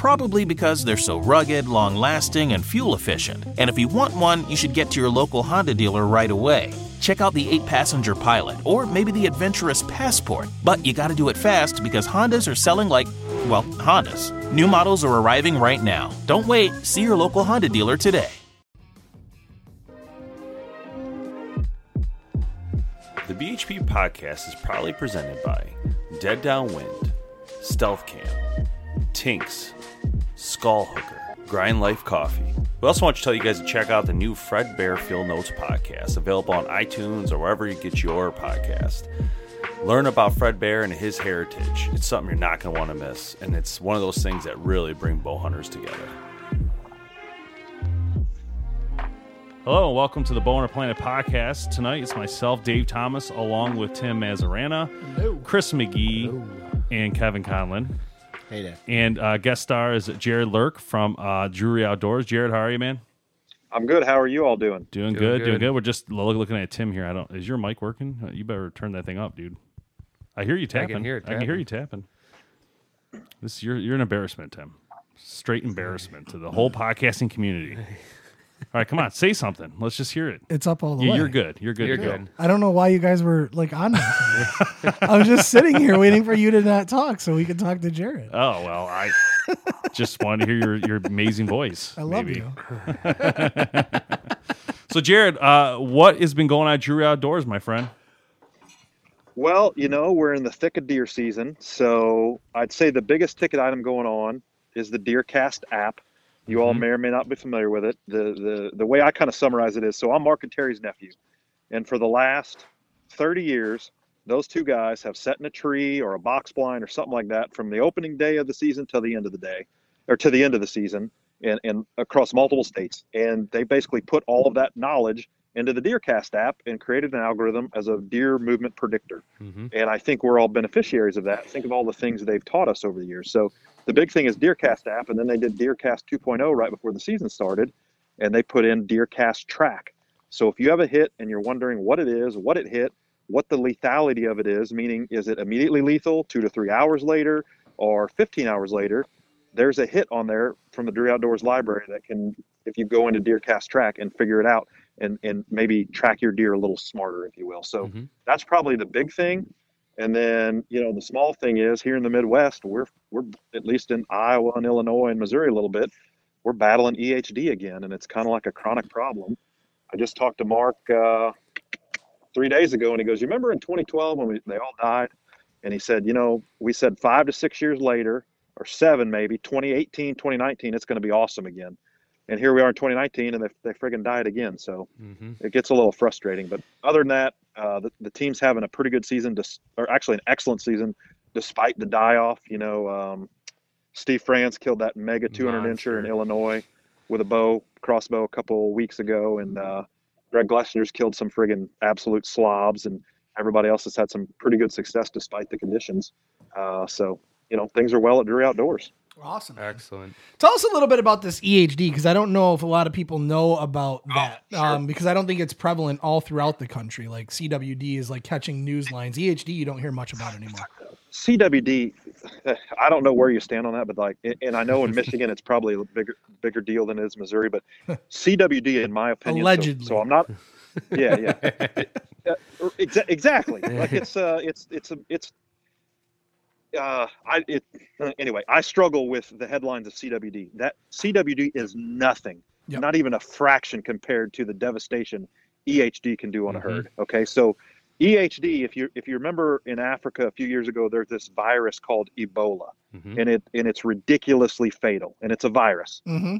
Probably because they're so rugged, long lasting, and fuel efficient. And if you want one, you should get to your local Honda dealer right away. Check out the 8 passenger Pilot or maybe the adventurous Passport. But you gotta do it fast because Hondas are selling like, well, Hondas. New models are arriving right now. Don't wait, see your local Honda dealer today. The BHP podcast is proudly presented by Dead Downwind, Stealth Cam, Tinks, Skull Hooker, Grind Life Coffee. We also want to tell you guys to check out the new Fred Bear Field Notes podcast, available on iTunes or wherever you get your podcast. Learn about Fred Bear and his heritage. It's something you're not going to want to miss, and it's one of those things that really bring bow hunters together. Hello and welcome to the Bow Hunter Planet podcast. Tonight it's myself, Dave Thomas, along with Tim Mazarana, Chris McGee, and Kevin Conlon. Hey there. And uh, guest star is Jared Lurk from uh, Drury Outdoors. Jared, how are you, man? I'm good. How are you all doing? Doing, good, doing good. We're just lo- looking at Tim here. I don't. Is your mic working? Uh, You better turn that thing up, dude. I hear you tapping. hear it I can hear you tapping. This you're you're an embarrassment, Tim. Straight embarrassment to the whole podcasting community. All right, come on, say something. Let's just hear it. It's up all the You- way. You're good. You're good. You're to go. good. I don't know why you guys were like on that. I was just sitting here waiting for you to not talk so we could talk to Jared. Oh well, I just wanted to hear your, your amazing voice. I love maybe. you. So, Jared, uh, what has been going on at Drury Outdoors, my friend? Well, you know, we're in the thick of deer season, so I'd say the biggest ticket item going on is the DeerCast app. You all Mhm. may or may not be familiar with it. The the the way I kind of summarize it is so I'm Mark and Terry's nephew. And for the last 30 years, those two guys have set in a tree or a box blind or something like that from the opening day of the season till the end of the day or to the end of the season and, and across multiple states. And they basically put all of that knowledge into the DeerCast app and created an algorithm as a deer movement predictor. Mm-hmm. And I think we're all beneficiaries of that. Think of all the things they've taught us over the years. So the big thing is DeerCast app, and then they did DeerCast 2.0 right before the season started, and they put in DeerCast track. So if you have a hit and you're wondering what it is, what it hit, what the lethality of it is, meaning is it immediately lethal, two to three hours later, or 15 hours later, there's a hit on there from the Drury Outdoors library that can, if you go into DeerCast track and figure it out, and and maybe track your deer a little smarter, if you will. So Mhm. that's probably the big thing. And then you know the small thing is here in the Midwest, we're we're at least in Iowa and Illinois and Missouri a little bit, we're battling EHD again, and it's kind of like a chronic problem. I just talked to Mark uh, three days ago, and he goes, "You remember in 2012 when we, they all died?" And he said, "You know, we said five to six years later, or seven maybe, 2018, 2019, it's going to be awesome again." And here we are in 2019, and they they friggin' died again. So Mm-hmm. it gets a little frustrating. But other than that, uh, the, the team's having a pretty good season, dis- or actually an excellent season, despite the die off. You know, um, Steve Franz killed that mega 200 incher in Illinois with a bow, crossbow, a couple weeks ago, and uh, Greg Glessinger's killed some friggin' absolute slobs, and everybody else has had some pretty good success despite the conditions. Uh, so you know, things are well at Drury Outdoors. Awesome. Excellent. Tell us a little bit about this EHD because I don't know if a lot of people know about Oh, that. Um, because I don't think it's prevalent all throughout the country. Like CWD is like catching news lines. EHD you don't hear much about anymore. CWD, I don't know where you stand on that, but like, and I know in Michigan it's probably a bigger bigger deal than it is Missouri, but CWD, in my opinion, so- Allegedly. So, I'm not. Yeah, yeah, Uh, exa- exactly. Like it's uh, it's it's a it's. Uh, I it anyway. I struggle with the headlines of CWD. That CWD is nothing, Yep. not even a fraction compared to the devastation EHD can do on a Mhm. herd. Okay, so EHD, if you if you remember in Africa a few years ago, there's this virus called Ebola, Mhm. and it and it's ridiculously fatal, and it's a virus. Mm-hmm.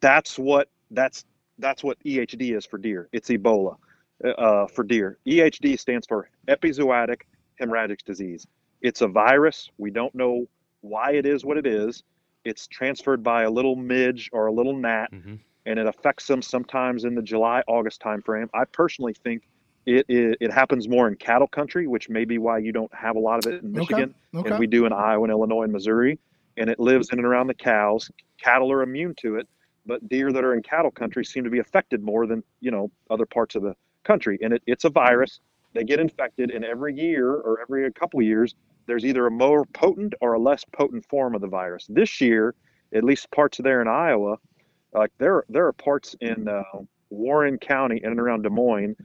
that's what that's that's what EHD is for deer. It's Ebola uh, for deer. EHD stands for epizootic hemorrhagic disease. It's a virus. We don't know why it is what it is. It's transferred by a little midge or a little gnat, Mm-hmm. and it affects them sometimes in the July August timeframe. I personally think it, it it happens more in cattle country, which may be why you don't have a lot of it in Okay, Michigan, okay. and we do in Iowa and Illinois and Missouri. And it lives in and around the cows. Cattle are immune to it, but deer that are in cattle country seem to be affected more than you know other parts of the country. And it, it's a virus. They get infected, and every year or every couple of years, there's either a more potent or a less potent form of the virus. This year, at least parts of there in Iowa, like there there are parts in uh, Warren County in and around Des Moines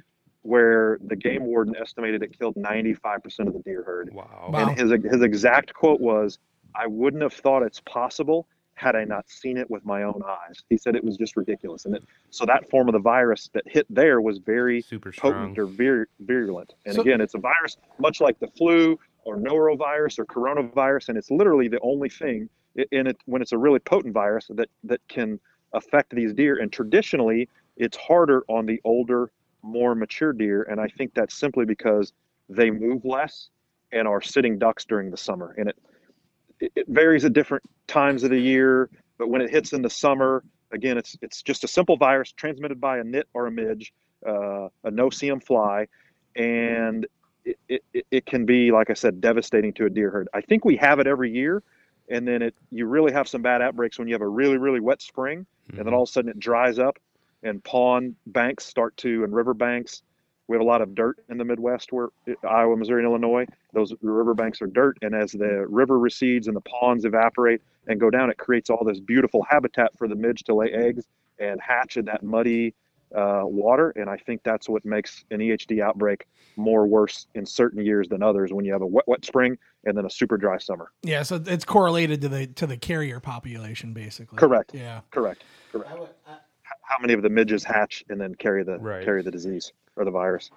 where the game warden estimated it killed 95% of the deer herd. Wow. Wow. And his his exact quote was, "I wouldn't have thought it's possible had I not seen it with my own eyes." He said it was just ridiculous, and it so that form of the virus that hit there was very Super strong. potent or vir- virulent. And So- again, it's a virus much like the flu or norovirus or coronavirus, and it's literally the only thing in it when it's a really potent virus that that can affect these deer. And traditionally, it's harder on the older, more mature deer, and I think that's simply because they move less and are sitting ducks during the summer. And it it, it varies at different times of the year, but when it hits in the summer, again, it's it's just a simple virus transmitted by a nit or a midge, uh, a no-see-um fly, and it, it, it- it can be, like I said, devastating to a deer herd. I think we have it every year, and then it you really have some bad outbreaks when you have a really really wet spring, and then all of a sudden it dries up, and pond banks start to and river banks. We have a lot of dirt in the Midwest, where Iowa, Missouri, and Illinois. Those river banks are dirt, and as the river recedes and the ponds evaporate and go down, it creates all this beautiful habitat for the midge to lay eggs and hatch in that muddy uh, water. And I think that's what makes an EHD outbreak more worse in certain years than others when you have a wet, wet spring and then a super dry summer. Yeah, so it's correlated to the to the carrier population, basically. Correct. Yeah. Correct. Correct. H- How many of the midges hatch and then carry the Right. carry the disease or the virus?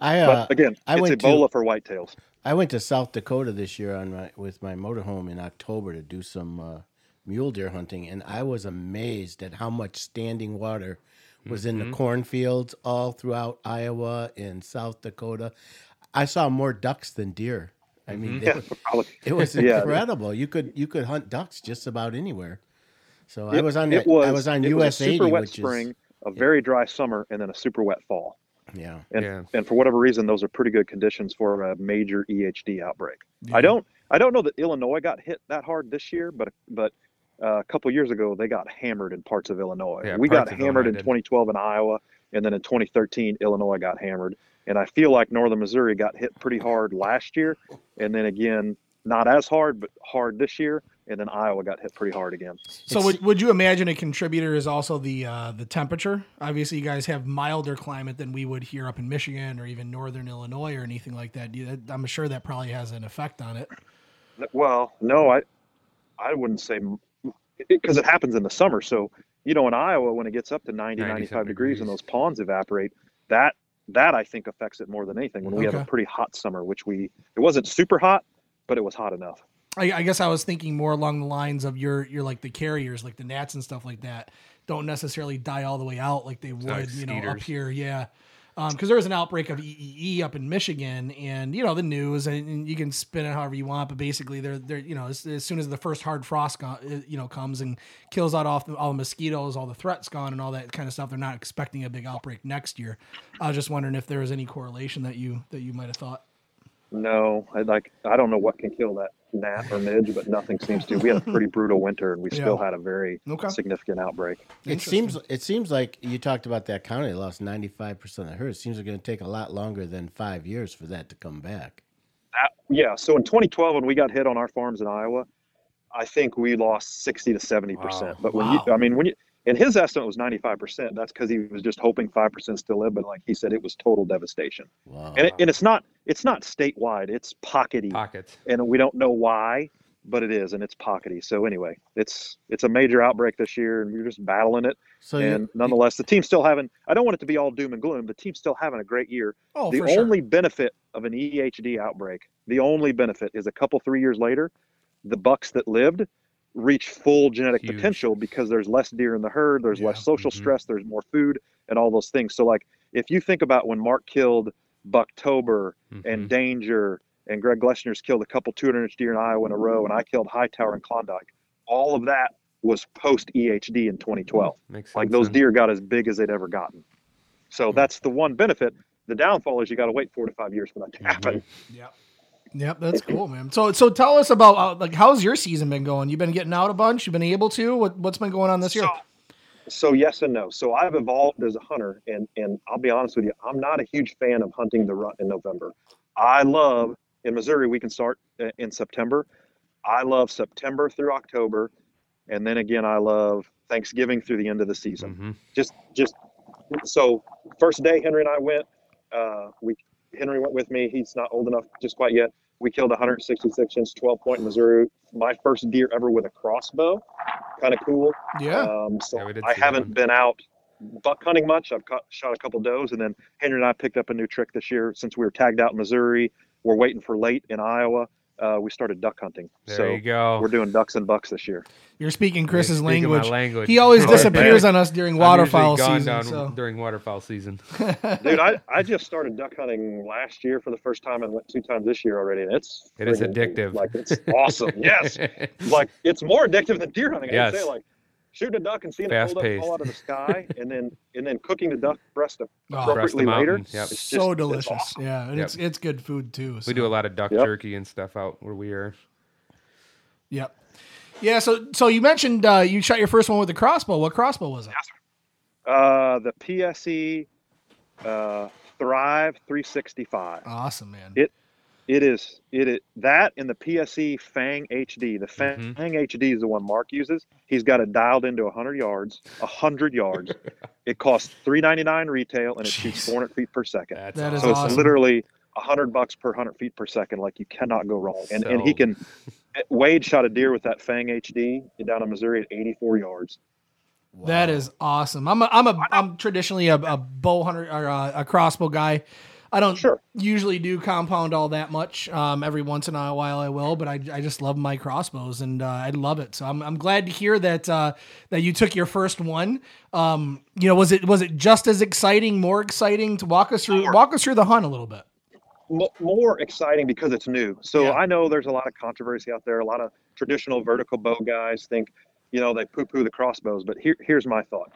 I uh, again, I it's went to- Ebola for whitetails. I went to South Dakota this year on my with my motorhome in October to do some uh, mule deer hunting, and I was amazed at how much standing water was in Mm-hmm. the cornfields all throughout Iowa and South Dakota. I saw more ducks than deer. I mean, they- Yeah, it was Yeah. incredible. You could you could hunt ducks just about anywhere. So I It- was on it that, I was on US a super eighty, wet spring, is a very dry summer, and then a super wet fall. Yeah. And Yeah. and for whatever reason, those are pretty good conditions for a major EHD outbreak. I don't I don't know that Illinois got hit that hard this year, but but uh, a couple years ago they got hammered in parts of Illinois. Yeah, we got hammered Illinois in did. 2012 in Iowa, and then in 2013 Illinois got hammered. And I feel like Northern Missouri got hit pretty hard last year, and then again not as hard, but hard this year. And then Iowa got hit pretty hard again. So would, would you imagine a contributor is also the uh, the temperature? Obviously, you guys have milder climate than we would here up in Michigan or even northern Illinois or anything like that. I'm sure that probably has an effect on it. Well, no, I I wouldn't say because it, happens in the summer. So, you know, in Iowa, when it gets up to 90, 95 97 degrees and those ponds evaporate, that that I think affects it more than anything. When we have a pretty hot summer, which we it wasn't super hot, but it was hot enough. I, I guess I was thinking more along the lines of your your like the carriers, like the gnats and stuff like that, don't necessarily die all the way out like they would, like you know, up here. Yeah. Because there was an outbreak of EEE up in Michigan, and you know the news, and, and you can spin it however you want, but basically, they're they're you know as, as soon as the first hard frost go, uh, you know comes and kills out all the, all the mosquitoes, all the threats gone, and all that kind of stuff, they're not expecting a big outbreak next year. I was just wondering if there was any correlation that you that you might have thought. No, I like I don't know what can kill that gnat or midge, but nothing seems to. We had a pretty brutal winter, and we still had a very Okay. significant outbreak. It seems it seems like you talked about that county lost ninety five percent of hers. It seems like going to take a lot longer than five years for that to come back. That, yeah. So in 2012, when we got hit on our farms in Iowa, I think we lost 60 to 70 percent. Wow. But when Wow. you, I mean, when you, and his estimate was 95 percent. That's because he was just hoping five percent still live. But like he said, it was total devastation. Wow. And, it, and it's not, it's not statewide. It's pockety, Pockets. and we don't know why, but it is, and it's pockety. So anyway, it's it's a major outbreak this year, and we're just battling it. so you- and nonetheless, the team's still having. I don't want it to be all doom and gloom. The team's still having a great year Oh, the for sure. only benefit of an EHD outbreak, the only benefit is a couple three years later, the bucks that lived, reach full genetic Huge. potential because there's less deer in the herd, there's less social Mhm. stress, there's more food, and all those things. So, like, if you think about when Mark killed Bucktober Mhm. and Danger, and Greg Gleshner's killed a couple 200 inch deer in Iowa in a row, and I killed Hightower and Klondike, all of that was post EHD in 2012. Makes sense. Like, those then. deer got as big as they'd ever gotten. So, that's the one benefit. The downfall is you got to wait four to five years for that to happen. Yep. Yep, that's cool, man. So, so tell us about uh, like how's your season been going? You've been getting out a bunch. You've been able to. What, what's been going on this year? So, so yes and no. So I've evolved as a hunter, and and I'll be honest with you, I'm not a huge fan of hunting the rut in November. I love in Missouri we can start uh, in September. I love September through October, and then again I love Thanksgiving through the end of the season. Mhm. Just just so first day Henry and I went. Uh, we Henry went with me. He's not old enough just quite yet. We killed 166 inch 12 point Missouri. My first deer ever with a crossbow. Kind of cool. Yeah. Um, so Yeah, I haven't been out buck hunting much. I've caught, shot a couple does, and then Henry and I picked up a new trick this year since we were tagged out in Missouri. We're waiting for late in Iowa. Uh, we started duck hunting. There so you go. we're doing ducks and bucks this year. You're speaking Chris's Speaking my language. language. He always Oh, disappears man. on us during waterfowl season. So. during waterfowl season. Dude, I, I just started duck hunting last year for the first time and went two times this year already. And it's It is addictive. Like it's awesome. yes. Like it's more addictive than deer hunting. I'd Yes. say like shooting a duck and seeing it pull up fall out of the sky and then and then cooking the duck breast Oh, appropriately Breast later. yep. It's so just- it's delicious. awesome. Yeah, and Yep. it's it's good food too. We do a lot of duck Yep. jerky and stuff out where we are. Yep. Yeah. So so you mentioned uh, you shot your first one with a crossbow. What crossbow was it? Uh, the PSE uh, Thrive 365. Awesome, man. It- It is it is that and the PSE Fang HD. The Fang, Mhm. Fang HD is the one Mark uses. He's got it dialed into 100 yards. 100 yards. It costs 3.99 retail and it shoots 400 feet per second. That's That is so awesome. it's literally 100 bucks per 100 feet per second. Like you cannot go wrong. And and he can. Wade shot a deer with that Fang HD down in Missouri at 84 yards. That is awesome. I'm a, I'm a I'm traditionally a, a bow hunter or a, a crossbow guy. I don't Sure. usually do compound all that much. Um, every once in a while I will, but I, I just love my crossbows and uh, I love it. So I'm, I'm glad to hear that uh, that you took your first one. Um, you know, was it was it just as exciting, more exciting to walk us through More. walk us through the hunt a little bit? more exciting because it's new. So Yeah. I know there's a lot of controversy out there. A lot of traditional vertical bow guys think, you know, they poo-poo the crossbows. But here, here's my thought.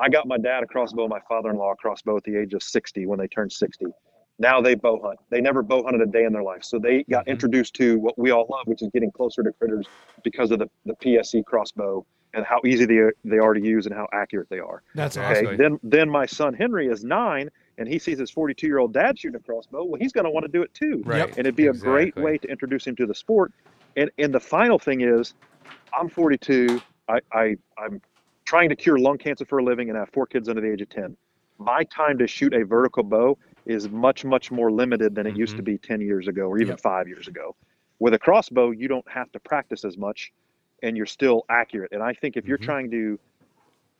I got my dad a crossbow, my father-in-law a crossbow at the age of 60 when they turned 60. Now they bow hunt. They never bow hunted a day in their life. So they got Mhm. introduced to what we all love, which is getting closer to critters because of the, the PSE crossbow and how easy they are, they are to use and how accurate they are. That's Okay. awesome. Then then my son Henry is nine and he sees his 42 year old dad shooting a crossbow. Well, he's going to want to do it too. Right. And it'd be a great way to introduce him to the sport. And and the final thing is, I'm 42. I, I I'm trying to cure lung cancer for a living and I have four kids under the age of 10. My time to shoot a vertical bow is much much more limited than it used to Mhm. be 10 years ago or even Yep. five years ago. With a crossbow, you don't have to practice as much, and you're still accurate. And I think if you're Mhm. trying to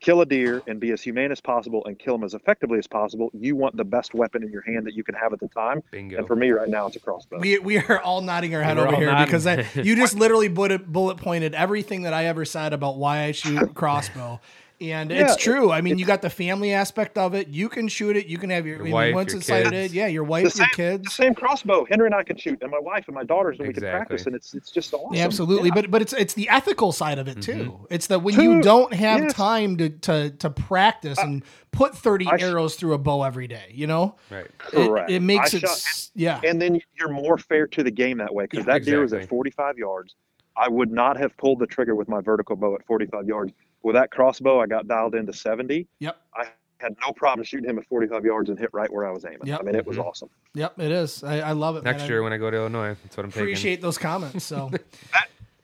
kill a deer and be as humane as possible and kill them as effectively as possible, you want the best weapon in your hand that you can have at the time. Bingo. And for me right now, it's a crossbow. We, we are all nodding our head We're over here nodding. because I, you just literally bullet, bullet pointed everything that I ever said about why I shoot crossbow. And it's Yeah, true. I mean, you got the family aspect of it. You can shoot it. You can have your, Your I mean, wife, once your it's sighted, kids. yeah, your wife, same, your the kids. same crossbow Henry and I can shoot, and my wife and my daughters, and we can practice, and it's it's just awesome. Yeah, absolutely. Yeah. But but it's it's the ethical side of it too. Mhm. It's that when True. you don't have Yes. time to to to practice and put 30 I sh- arrows through a bow every day, you know? right. It- Correct. It, makes I it shot- yeah. and then you're more fair to the game that way because Yeah, that deer was at 45 yards. I would not have pulled the trigger with my vertical bow at 45 yards. With that crossbow, I got dialed into 70. Yep. I had no problem shooting him at 45 yards and hit right where I was aiming. Yep. I mean, it was Mhm. awesome. Yep, it is. I, I love it. Next man. year when I go to Illinois, that's what I'm I taking. appreciate those comments. So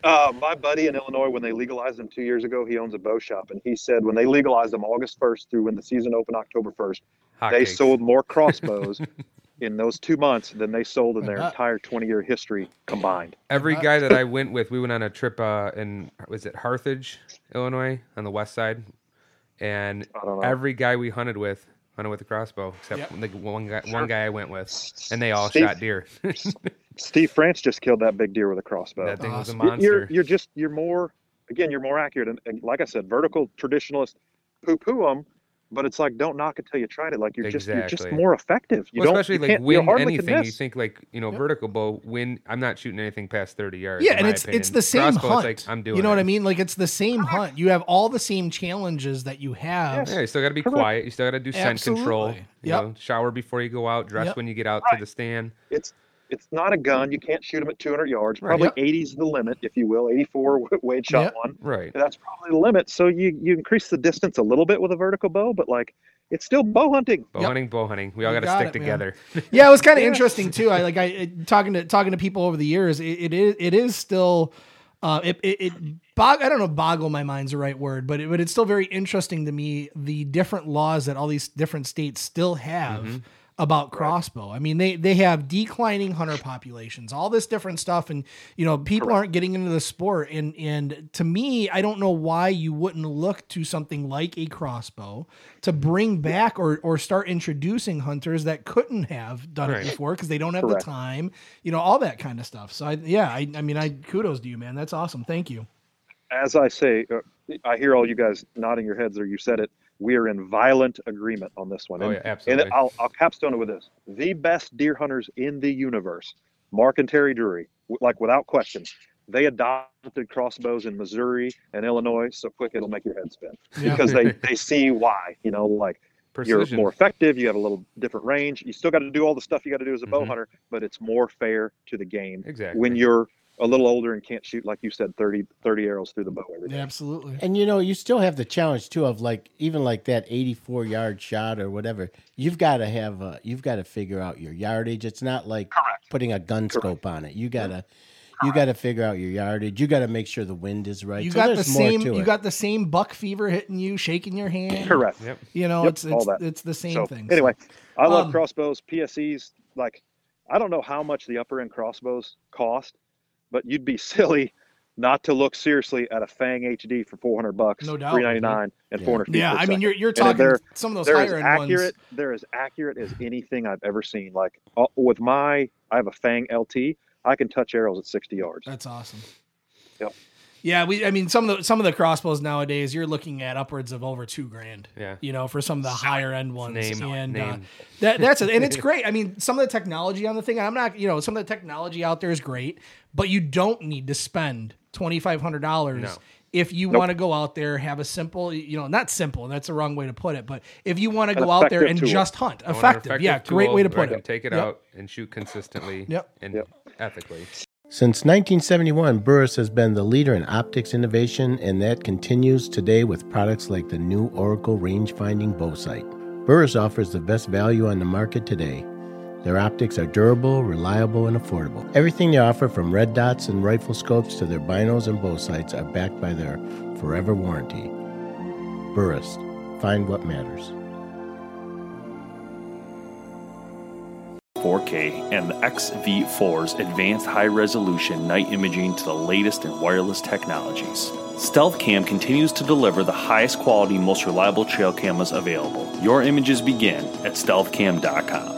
Uh, my buddy in Illinois, when they legalized them two years ago, he owns a bow shop, and he said when they legalized them August 1st through when the season opened October 1st, they Hotcakes. sold more crossbows in those two months than they sold in their entire 20 year history combined. Every guy that I went with, we went on a trip uh, in was it Carthage, Illinois, on the west side, and I don't know. every guy we hunted with hunted with a crossbow, except Yep. the one guy, one guy I went with, and they all Steve- shot deer. Steve France just killed that big deer with a crossbow. that thing was a monster. You're, you're just you're more again, you're more accurate. And, and like I said, vertical traditionalists poo poo them, but it's like don't knock until you tried it. Like you're just you're just more effective. You Well, don't especially you like win anything. You think like you know vertical bow win. I'm not shooting anything past 30 yards. Yeah, and my it's it's the same Crossbow, hunt. Like I'm doing. you know what. I mean? Like it's the same hunt. You have all the same challenges that you have. Yeah, you still got to be Correct. quiet. You still got to do scent control. Absolutely. You Yep. know, shower before you go out. Dress Yep. when you get out to the stand. it's it's not a gun. You can't shoot them at 200 yards. Right. Probably Yep. 80 is the limit, if you will. 84 Wade shot Yep. one. Right. That's probably the limit. So you you increase the distance a little bit with a vertical bow, but like it's still bow hunting. Bow Yep. hunting, bow hunting. We all got to got stick it, together. yeah, it was kind of interesting too. I like I it- talking to talking to people over the years. It, it is it is still. Uh, it it, it bog, I don't know boggle my mind's the right word, but it, but it's still very interesting to me the different laws that all these different states still have Mm-hmm. About crossbow. I mean, they they have declining hunter populations, all this different stuff, and you know people aren't getting into the sport. And and to me, I don't know why you wouldn't look to something like a crossbow to bring back or or start introducing hunters that couldn't have done Right. it before because they don't have Correct. the time, you know, all that kind of stuff. So I yeah, I, I mean, I kudos to you, man. That's awesome. Thank you. As I say, uh, I hear all you guys nodding your heads, or you said it. We are in violent agreement on this one. Oh, and, yeah, absolutely. And I'll, I'll capstone it with this: the best deer hunters in the universe, Mark and Terry Drury, like without question. They adopted crossbows in Missouri and Illinois so quick it'll make your head spin Yeah. because they, they see why. You know, like you're more effective. You have a little different range. You still got to do all the stuff you got to do as a bow Mhm. hunter, but it's more fair to the game Exactly. when you're a little older and can't shoot like you said 30, 30 arrows through the bow every day. Absolutely. And you know, you still have the challenge too of like even like that 84 yard shot or whatever. You've got to have uh, you've got to figure out your yardage. It's not like putting a gun scope on it. You got to you got to figure out your yardage. You got to make sure the wind is right. You So got the same. You got the same buck fever hitting you, shaking your hand. Correct. Yep. You know, Yep, it's all it's, that. it's the same So thing. anyway, I love Um, crossbows, PSEs. Like, I don't know how much the upper end crossbows cost, but you'd be silly not to look seriously at a Fang HD for 400 bucks, No doubt. 399 and Yeah. 400 feet. yeah, per I mean, second. you're you're talking they're- some of those they're higher end accurate. ones. They're as accurate as anything I've ever seen. Like uh, with my, I have a Fang LT. I can touch arrows at 60 yards. That's awesome. Yep. Yeah, we. I mean, some of the some of the crossbows nowadays, you're looking at upwards of over two grand. Yeah. You know, for some of the higher end ones, Name, and Uh, name. that that's it. And it's great. I mean, some of the technology on the thing. I'm not. You know, some of the technology out there is great, but you don't need to spend twenty five hundred dollars. No. If you Nope. want to go out there, have a simple, you know, not simple, and that's the wrong way to put it, but if you want to go out there and tool. just hunt, I want an effective, yeah, effective great way to where put can it. Take it Yep. out and shoot consistently Yep. and Yep. ethically. Since 1971, Burris has been the leader in optics innovation, and that continues today with products like the new Oracle range finding bow sight. Burris offers the best value on the market today. Their optics are durable, reliable, and affordable. Everything they offer, from red dots and rifle scopes to their binos and bow sights, are backed by their forever warranty. Burris, find what matters. 4K and the XV4's advanced high resolution night imaging to the latest in wireless technologies. Stealth Cam continues to deliver the highest quality, most reliable trail cameras available. Your images begin at stealthcam.com.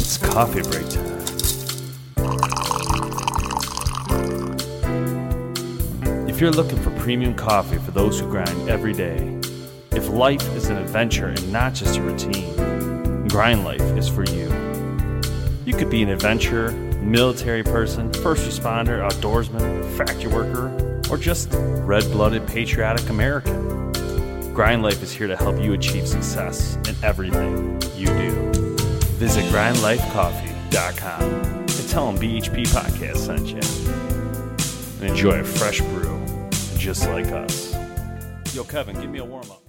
It's coffee break time. If you're looking for premium coffee for those who grind every day, if life is an adventure and not just a routine, Grind Life is for you. You could be an adventurer, military person, first responder, outdoorsman, factory worker, or just red blooded patriotic American. Grind Life is here to help you achieve success in everything you do. Visit grindlifecoffee.com and tell them BHP Podcast sent you. And enjoy a fresh brew just like us. Yo, Kevin, give me a warm up.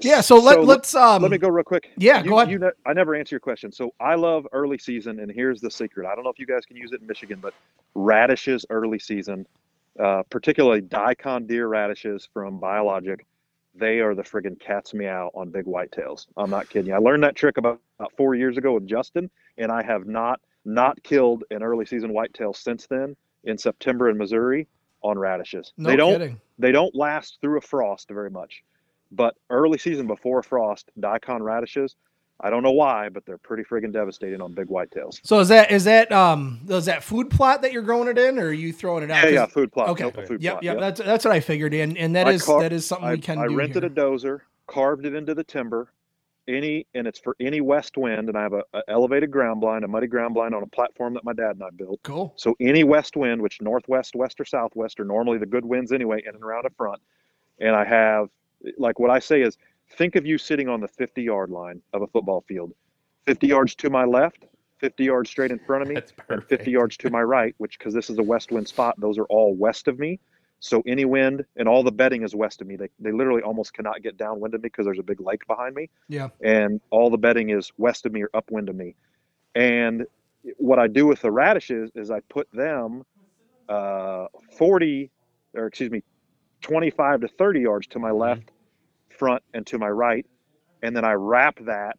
Yeah, so let So let's um Let me go real quick. yeah, you, go ahead. You ne- I never answer your question. So I love early season, and here's the secret. I don't know if you guys can use it in Michigan, but radishes early season, uh, particularly daikon deer radishes from Biologic, they are the friggin' cat's meow on big whitetails. I'm not kidding you. I learned that trick about, about four years ago with Justin, and I have not not killed an early season whitetail since then in September in Missouri on radishes. No they don't kidding. they don't last through a frost very much, but early season before frost, daikon radishes I don't know why, but they're pretty friggin' devastating on big whitetails. So is that is that um is that food plot that you're growing it in, or are you throwing it out? Yeah, yeah, food plot. Okay. Food Yep, plot, yep. yep. That's that's what I figured, and and that I is car- that is something I, we can I rented here. a dozer, carved it into the timber, any, and it's for any west wind. And I have a, a elevated ground blind, a muddy ground blind on a platform that my dad and I built. Cool. So any west wind, which northwest, west, or southwest are normally the good winds anyway, in and around a front. And I have, like what I say is, think of you sitting on the 50 yard line of a football field, 50 yards to my left, 50 yards straight in front of me, and 50 yards to my right, which because this is a west wind spot, those are all west of me. So any wind and all the bedding is west of me. They, they literally almost cannot get downwind of me because there's a big lake behind me Yeah. and all the bedding is west of me or upwind of me. And what I do with the radishes is I put them uh, 40, or excuse me, 25 to 30 yards to my left, front, and to my right. And then I wrap that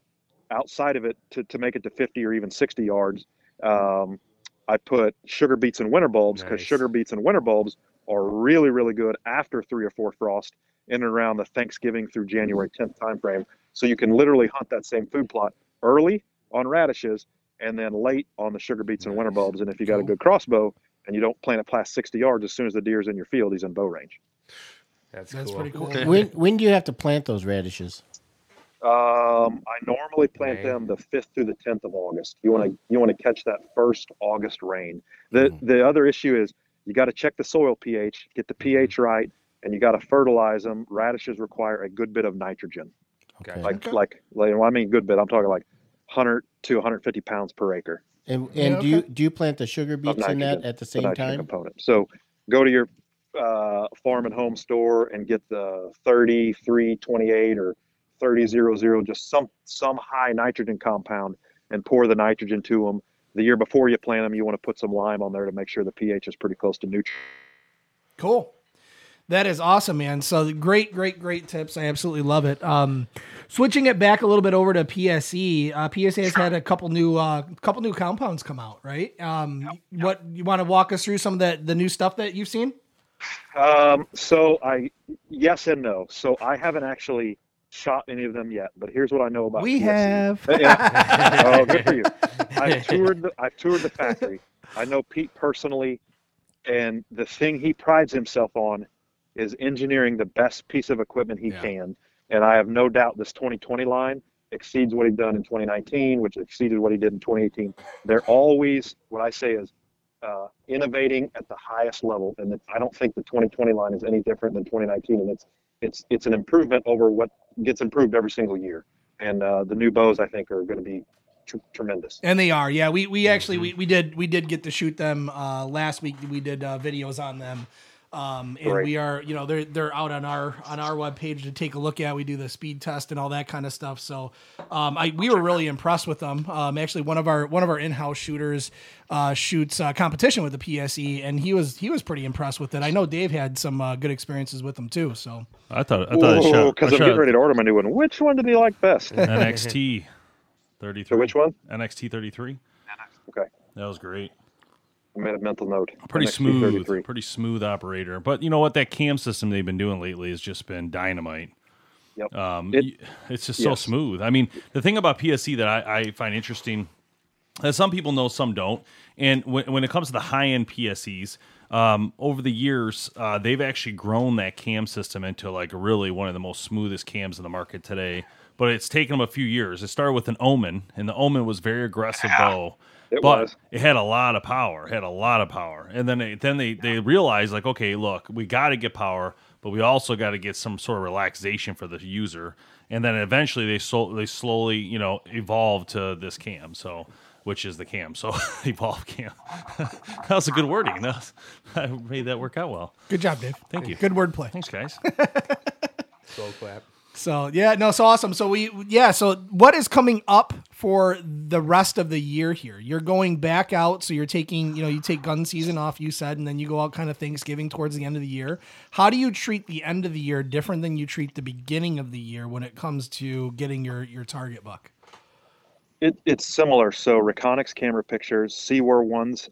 outside of it to, to make it to 50 or even 60 yards. Um, I put sugar beets and winter bulbs because Nice. sugar beets and winter bulbs are really, really good after three or four frost in and around the Thanksgiving through January 10th timeframe. So you can literally hunt that same food plot early on radishes and then late on the sugar beets and winter bulbs. And if you got a good crossbow and you don't plant it past 60 yards, as soon as the deer's in your field, he's in bow range. That's, That's cool. pretty cool. When when do you have to plant those radishes? Um, I normally plant May. them the 5th through the 10th of August. You want to you want to catch that first August rain. The the other issue is you got to check the soil pH, get the pH right, and you got to fertilize them. Radishes require a good bit of nitrogen. Gotcha. Like Okay. like like well, I mean good bit. I'm talking like 100 to 150 pounds per acre. And and Yeah, do you do you plant the sugar of beets in that at the the same nitrogen time? component. So go to your uh, farm and home store and get the 3328 or 3000, just some some high nitrogen compound, and pour the nitrogen to them. The year before you plant them, you want to put some lime on there to make sure the pH is pretty close to neutral. Cool. That is awesome, man. So great, great, great tips. I absolutely love it. Um, switching it back a little bit over to PSE. Uh, PSE has had a couple new, uh, couple new compounds come out, right? Um, what you want to walk us through some of the the new stuff that you've seen? Um, so I, yes and no. So I haven't actually shot any of them yet, but here's what I know about. We PSE. have. Yeah. oh, good for you. I've toured the I've toured the factory. I know Pete personally, and the thing he prides himself on is engineering the best piece of equipment he Yeah. can. And I have no doubt this 2020 line exceeds what he'd done in 2019, which exceeded what he did in 2018. They're always what I say is uh, innovating at the highest level, and I don't think the 2020 line is any different than 2019. And it's it's it's an improvement over what gets improved every single year. And uh, the new bows, I think, are going to be tr- tremendous. And they are, yeah. We we actually we, we did we did get to shoot them uh, last week. We did uh, videos on them, um, and Great. we are you know they're they're out on our on our webpage to take a look at. We do the speed test and all that kind of stuff. So um, I we were really impressed with them. Um, actually, one of our one of our in house shooters uh, shoots uh, competition with the PSE, and he was he was pretty impressed with it. I know Dave had some uh, good experiences with them too. So I thought I thought I shot, because I I'm getting shot ready to order my new one. Which one did he like best? NXT thirty three. So which one? NXT thirty three. Okay, That was great. I made a mental note. Pretty smooth, pretty smooth operator. But you know what? That cam system they've been doing lately has just been dynamite. Yep. Um, It- it's just so smooth. I mean, the thing about PSE that I, I find interesting, that some people know, some don't, and when, when it comes to the high end PSEs, um, over the years, uh, they've actually grown that cam system into like really one of the most smoothest cams in the market today. But it's taken them a few years. It started with an Omen, and the Omen was very aggressive bow. It but was. it had a lot of power. It had a lot of power, and then they, then they they realized like, okay, look, we got to get power, but we also got to get some sort of relaxation for the user. And then eventually they so, they slowly you know evolved to this cam, so which is the cam. So evolve cam. that was a good wording. That was, I made that work out well. good job, Dave. Thank you. Good wordplay. Thanks, guys. Slow clap. So yeah, no, so awesome. So we yeah, so what is coming up for the rest of the year here? You're going back out, so you're taking, you know, you take gun season off, you said, and then you go out kind of Thanksgiving towards the end of the year. How do you treat the end of the year different than you treat the beginning of the year when it comes to getting your your target buck? It, it's similar. So Reconyx camera pictures, see where one's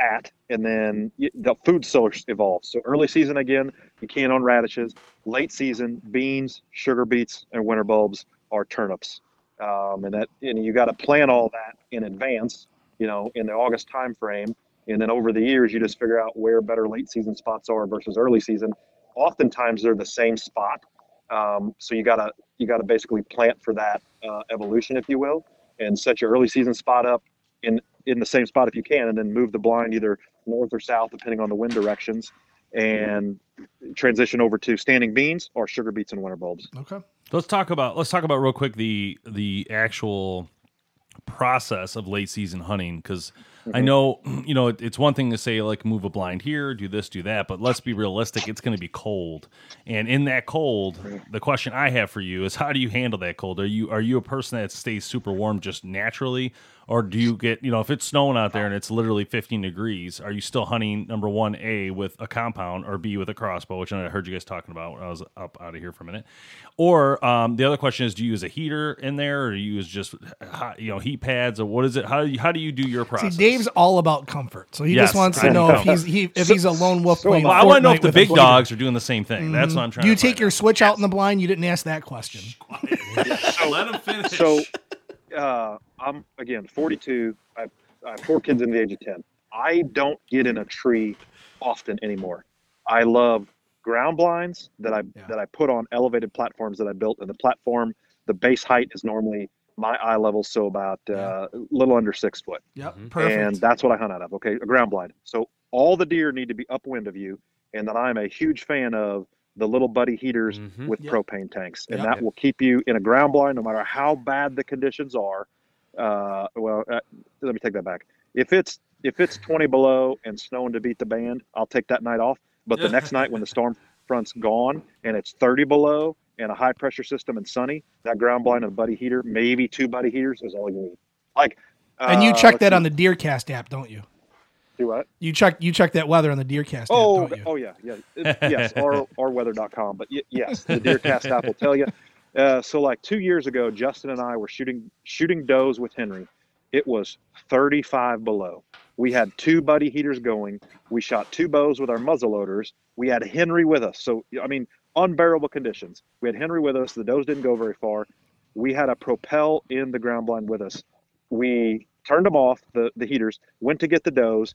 at, and then the food source evolves. So early season again, you can on radishes. Late season, beans, sugar beets, and winter bulbs are turnips. um, and that and you got to plan all that in advance. You know, in the August time frame, and then over the years, you just figure out where better late season spots are versus early season. Oftentimes, they're the same spot, um, so you gotta you gotta basically plant for that uh, evolution, if you will, and set your early season spot up in in the same spot if you can, and then move the blind either north or south depending on the wind directions, and transition over to standing beans or sugar beets and winter bulbs. Okay. Let's talk about let's talk about real quick the the actual process of late season hunting because I mm-hmm. know you know it, it's one thing to say like move a blind here, do this, do that, but let's be realistic. It's going to be cold, and in that cold, the question I have for you is how do you handle that cold? Are you are you a person that stays super warm just naturally, or do you get you know if it's snowing out there and it's literally 15 degrees, are you still hunting number one a with a compound or b with a crossbow, which I heard you guys talking about when I was up out of here for a minute, or um, the other question is do you use a heater in there or do you use just hot, you know heat pads or what is it? How do you how do you do your process See. Dave's all about comfort, so he Yes, just wants to know, if he's he, if he's a lone wolf playing. Well, I want to know if the big blinder. dogs are doing the same thing. That's what I'm trying. Do you to take find your switch out in the blind? You didn't ask that question. out. Let him finish. So, uh, I'm again 42. I, I have four kids in the age of 10. I don't get in a tree often anymore. I love ground blinds that I Yeah. that I put on elevated platforms that I built, and the platform, the base height is normally my eye level, so about uh, a little under six foot, Yep, Mhm. perfect. and that's what I hunt out of. Okay, a ground blind. So all the deer need to be upwind of you, and then I'm a huge fan of the little buddy heaters Mhm. with Yep. propane tanks, and Yep. that will keep you in a ground blind no matter how bad the conditions are. Uh, well, uh, let me take that back. If it's if it's 20 below and snowing to beat the band, I'll take that night off. But the next night when the storm front's gone and it's 30 below and a high pressure system and sunny, that ground blind and a buddy heater, maybe two buddy heaters, is all you need. Like, and you uh, check that see, on the DeerCast app, don't you? do what? You check you check that weather on the DeerCast Oh, app, don't you? oh yeah, yeah, It- yes, or or weather.com. But y- yes, the DeerCast app will tell you. Uh, so like two years ago, Justin and I were shooting shooting does with Henry. It was 35 below. We had two buddy heaters going. We shot two bows with our muzzle loaders. We had Henry with us. So I mean, unbearable conditions. We had Henry with us. The does didn't go very far. We had a propel in the ground blind with us. We turned them off, the, the heaters, went to get the does.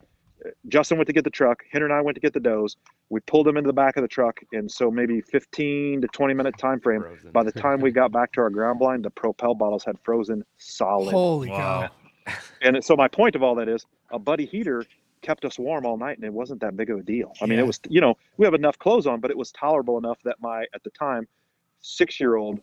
Justin went to get the truck. Henry and I went to get the does. We pulled them into the back of the truck, and so maybe 15 to 20 minute time frame. Frozen. By the time we got back to our ground blind, the propel bottles had frozen solid. Holy Wow. cow! And so my point of all that is, a buddy heater kept us warm all night, and it wasn't that big of a deal. I mean, Yeah. it was you know we have enough clothes on, but it was tolerable enough that my at the time six year old,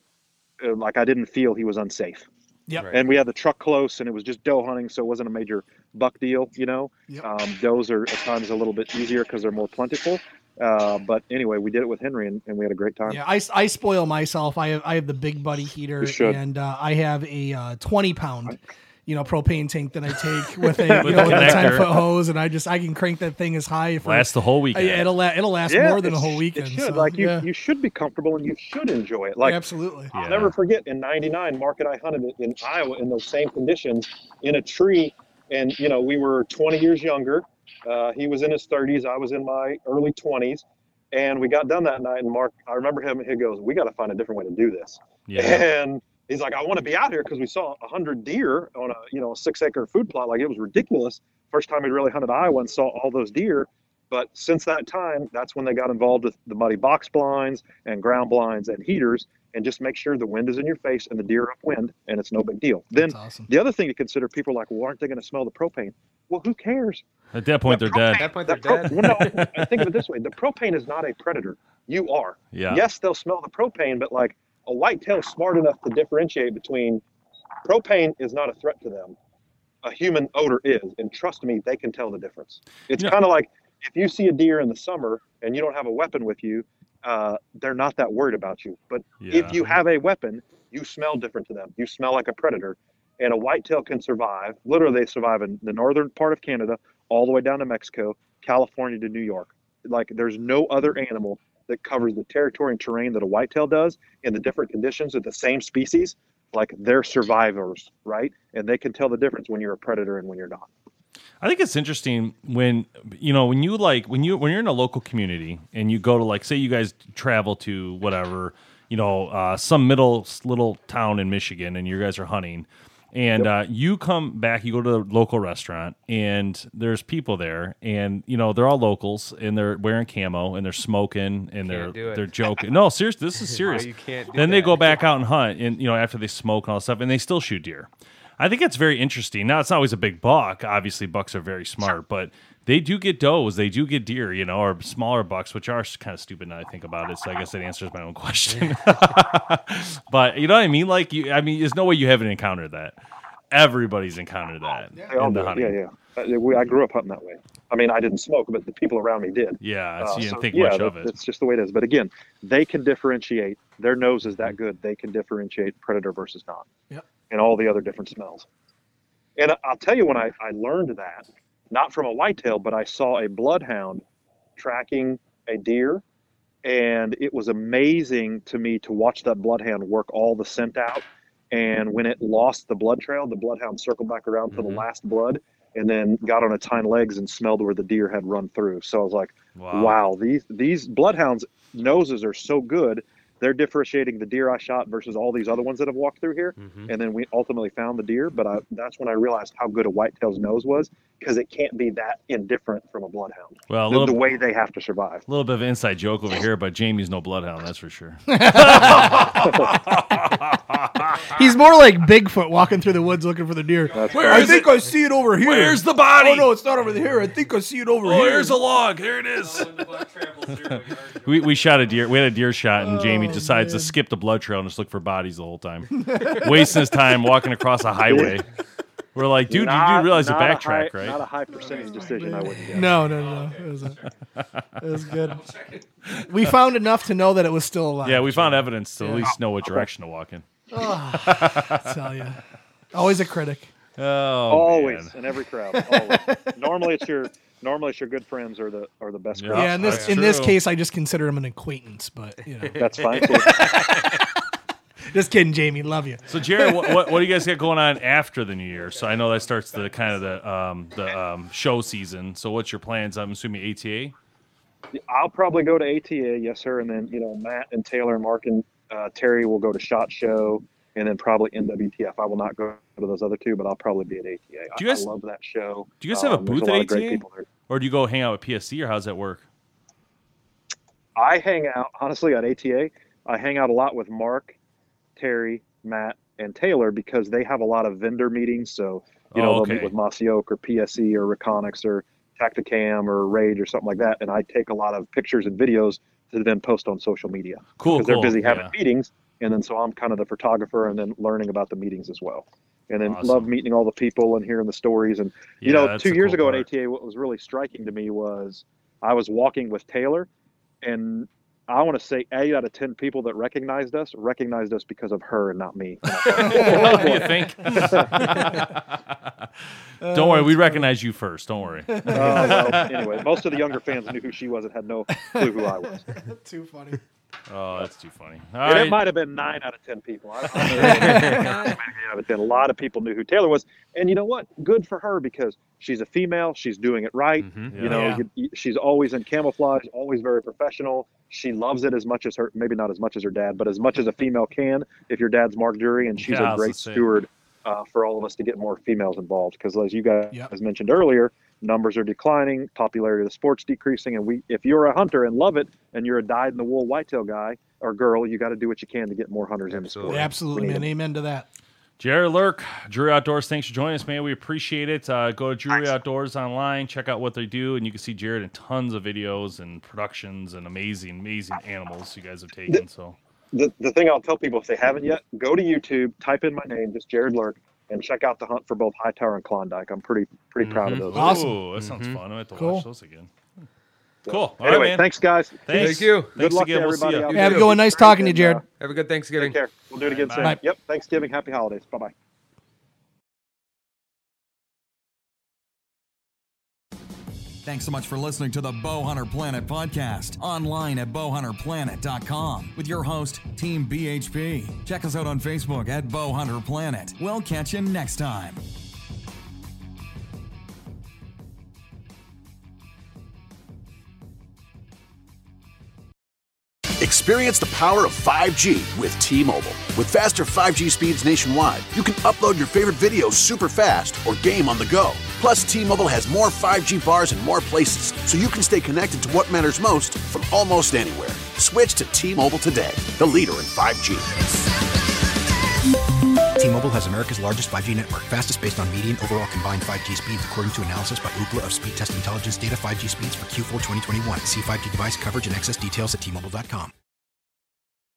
uh, like I didn't feel he was unsafe. Yep. Right. And we had the truck close, and it was just doe hunting, so it wasn't a major buck deal, you know. Yep. Um, does are at times a little bit easier because they're more plentiful. Uh, but anyway, we did it with Henry, and, and we had a great time. Yeah, I, I spoil myself. I have I have the big buddy heater, and uh, I have a uh, twenty pound, you know, propane tank that I take with a you With know a with a ten foot hose, and I just I can crank that thing as high for Last the whole weekend. yeah, it'll la- it'll last Yeah, more than a whole weekend. It should. so, like you, yeah. you should be comfortable and you should enjoy it. Like absolutely. I'll Yeah. never forget in '99, Mark and I hunted it in Iowa in those same conditions in a tree, and you know we were 20 years younger. Uh, he was in his 30s. I was in my early 20s, and we got done that night. And Mark, I remember him. He goes, "We got to find a different way to do this." yeah. And he's like, "I want to be out here because we saw a hundred deer on a you know a six acre food plot. Like it was ridiculous. First time we really hunted Iowa and saw all those deer." But since that time, that's when they got involved with the muddy box blinds and ground blinds and heaters, and just make sure the wind is in your face and the deer are upwind, and it's no big deal. Then awesome. the other thing to consider, people are like, well, aren't they going to smell the propane? Well, who cares? At that point, they're dead. At that point, they're The pro- dead. well, no, I think of it this way: the propane is not a predator. You are. Yeah. Yes, they'll smell the propane, but like a whitetail is smart enough to differentiate between propane is not a threat to them. A human odor is, and trust me, they can tell the difference. It's Yeah. kind of like if you see a deer in the summer and you don't have a weapon with you, uh, they're not that worried about you. But Yeah. if you have a weapon, you smell different to them. You smell like a predator. And a whitetail can survive. Literally, they survive in the northern part of Canada, all the way down to Mexico, California to New York. Like, there's no other animal that covers the territory and terrain that a whitetail does in the different conditions of the same species. Like, they're survivors, right? And they can tell the difference when you're a predator and when you're not. I think it's interesting when you know when you like when you when you're in a local community and you go to like say you guys travel to whatever you know, uh, some middle little town in Michigan, and you guys are hunting, and uh, you come back, you go to the local restaurant, and there's people there, and you know they're all locals, and they're wearing camo, and they're smoking, and they're they're joking. No, seriously, this is serious. you can't then they go back out and hunt, and you know after they smoke and all that stuff, and they still shoot deer. I think it's very interesting. Now it's not always a big buck. Obviously, bucks are very smart, but they do get does. They do get deer, you know, or smaller bucks, which are kind of stupid now I think about it. So I guess that answers my own question. but you know what I mean? Like, you, I mean, there's no way you haven't encountered that. Everybody's encountered that They all in the do. hunting. Yeah, yeah. Uh, I grew up hunting that way. I mean, I didn't smoke, but the people around me did. Yeah, so Uh, you didn't so, think yeah, much that- of it. That's just the way it is. But again, they can differentiate. Their nose is that good. They can differentiate predator versus not. Yep. And all the other different smells. And I'll tell you when I, I learned that, not from a whitetail, but I saw a bloodhound tracking a deer. And it was amazing to me to watch that bloodhound work all the scent out. And when it lost the blood trail, the bloodhound circled back around for the mm-hmm. last blood and then got on its hind legs and smelled where the deer had run through. So I was like, Wow. wow, these these bloodhounds noses are so good. They're differentiating the deer I shot versus all these other ones that have walked through here. Mm-hmm. And then we ultimately found the deer. But I, that's when I realized how good a whitetail's nose was because it can't be that indifferent from a bloodhound. Well, a the, the way they have to survive. A little bit of an inside joke over here, but Jamie's no bloodhound, that's for sure. He's more like Bigfoot walking through the woods looking for the deer. Where I is think I see it over here. Where's the body? Oh no, it's not over here. I think I see it over Oh, here. here's a log. There it is. we, we shot a deer. We had a deer shot, and oh, Jamie Oh, decides to skip the blood trail and just look for bodies the whole time, wasting his time walking across a highway. We're like, dude, you do realize the not a backtrack, high- right? Not a high percentage decision, I wouldn't guess. No, no, no. It was, a, it was good. We found enough to know that it was still alive. yeah, we found evidence to Yeah. at least know what direction to walk in. I tell you, always a critic. Oh, always man. in every crowd. Always. normally it's your normally it's your good friends or the or the best. Yeah. crowd. Yeah, in this that's in this case, I just consider him an acquaintance. But you know, That's fine. too. just kidding, Jamie. Love you. So, Jared, what, what, what do you guys got going on after the new year? So, I know that starts the kind of the um, the um, show season. So, what's your plans? I'm assuming ATA. I'll probably go to ATA, yes sir, and then you know Matt and Taylor and Mark and uh, Terry will go to Shot Show, and then probably NWTF. I will not go to those other two, but I'll probably be at ATA. Do you guys- I, love that show. Do you guys have a Um, booth lot at ATA? Or do you go hang out with PSE, or how's that work? I hang out honestly at ATA. I hang out a lot with Mark, Terry, Matt, and Taylor because they have a lot of vendor meetings. So you know Oh, they'll meet with Mossy Oak or PSE or Reconyx or Tacticam or Rage or something like that, and I take a lot of pictures and videos to then post on social media Cool, because cool. they're busy having yeah. meetings, and then so I'm kind of the photographer and then learning about the meetings as well. And then Awesome. love meeting all the people and hearing the stories. And you Yeah, know, two years cool ago part. at ATA, what was really striking to me was I was walking with Taylor, and I want to say eight out of ten people that recognized us recognized us because of her and not me. And I thought, you think? Don't worry, we recognize you first. Don't worry. oh, well, anyway, most of the younger fans knew who she was and had no clue who I was. Too funny. Oh, that's too funny. All and right. it might have been nine out of ten people. I, I don't know. Eight out of ten. A lot of people knew who Taylor was, and you know what? Good for her because she's a female. She's doing it right. Yeah. You know, Yeah. you- you- she's always in camouflage, always very professional. She loves it as much as her, maybe not as much as her dad, but as much as a female can. If your dad's Mark Drury, and she's Yeah, I a was great steward uh, for all of us to get more females involved. Because as you guys Yep. mentioned earlier, numbers are declining, popularity of the sport's decreasing, and we, if you're a hunter and love it, and you're a dyed-in-the-wool whitetail guy or girl, you got to do what you can to get more hunters in the sport. Absolutely, man. them. Amen to that. Jared Lurk, Drury Outdoors, thanks for joining us, man. We appreciate it. Uh, go to Drury Outdoors online, check out what they do, and you can see Jared in tons of videos and productions and amazing, amazing animals you guys have taken. So, the, the thing I'll tell people if they haven't yet, go to YouTube, type in my name, just Jared Lurk, and check out the hunt for both Hightower and Klondike. I'm pretty pretty proud of those. Awesome. Ooh, that sounds fun. I have to Cool. watch those again. Cool. All right, Anyway, man. thanks guys. Thanks. Thank you. Good Thanks luck again. to We'll see everybody. You. Have a good one. Nice talking to you, Jared. uh, Have a good Thanksgiving. Take care. We'll do it again soon. Bye. Yep. Thanksgiving. Happy holidays. Bye bye. Thanks so much for listening to the Bowhunter Planet podcast online at bowhunterplanet.com with your host, Team BHP. Check us out on Facebook at Bowhunter Planet. We'll catch you next time. Experience the power of 5G with T-Mobile. With faster 5G speeds nationwide, you can upload your favorite videos super fast or game on the go. Plus, T-Mobile has more 5G bars in more places, so you can stay connected to what matters most from almost anywhere. Switch to T-Mobile today, the leader in 5G. T-Mobile has America's largest 5G network, fastest based on median overall combined 5G speeds, according to analysis by Ookla of Speed Test Intelligence data. 5G speeds for Q4 2021. See 5G device coverage and access details at T-Mobile.com.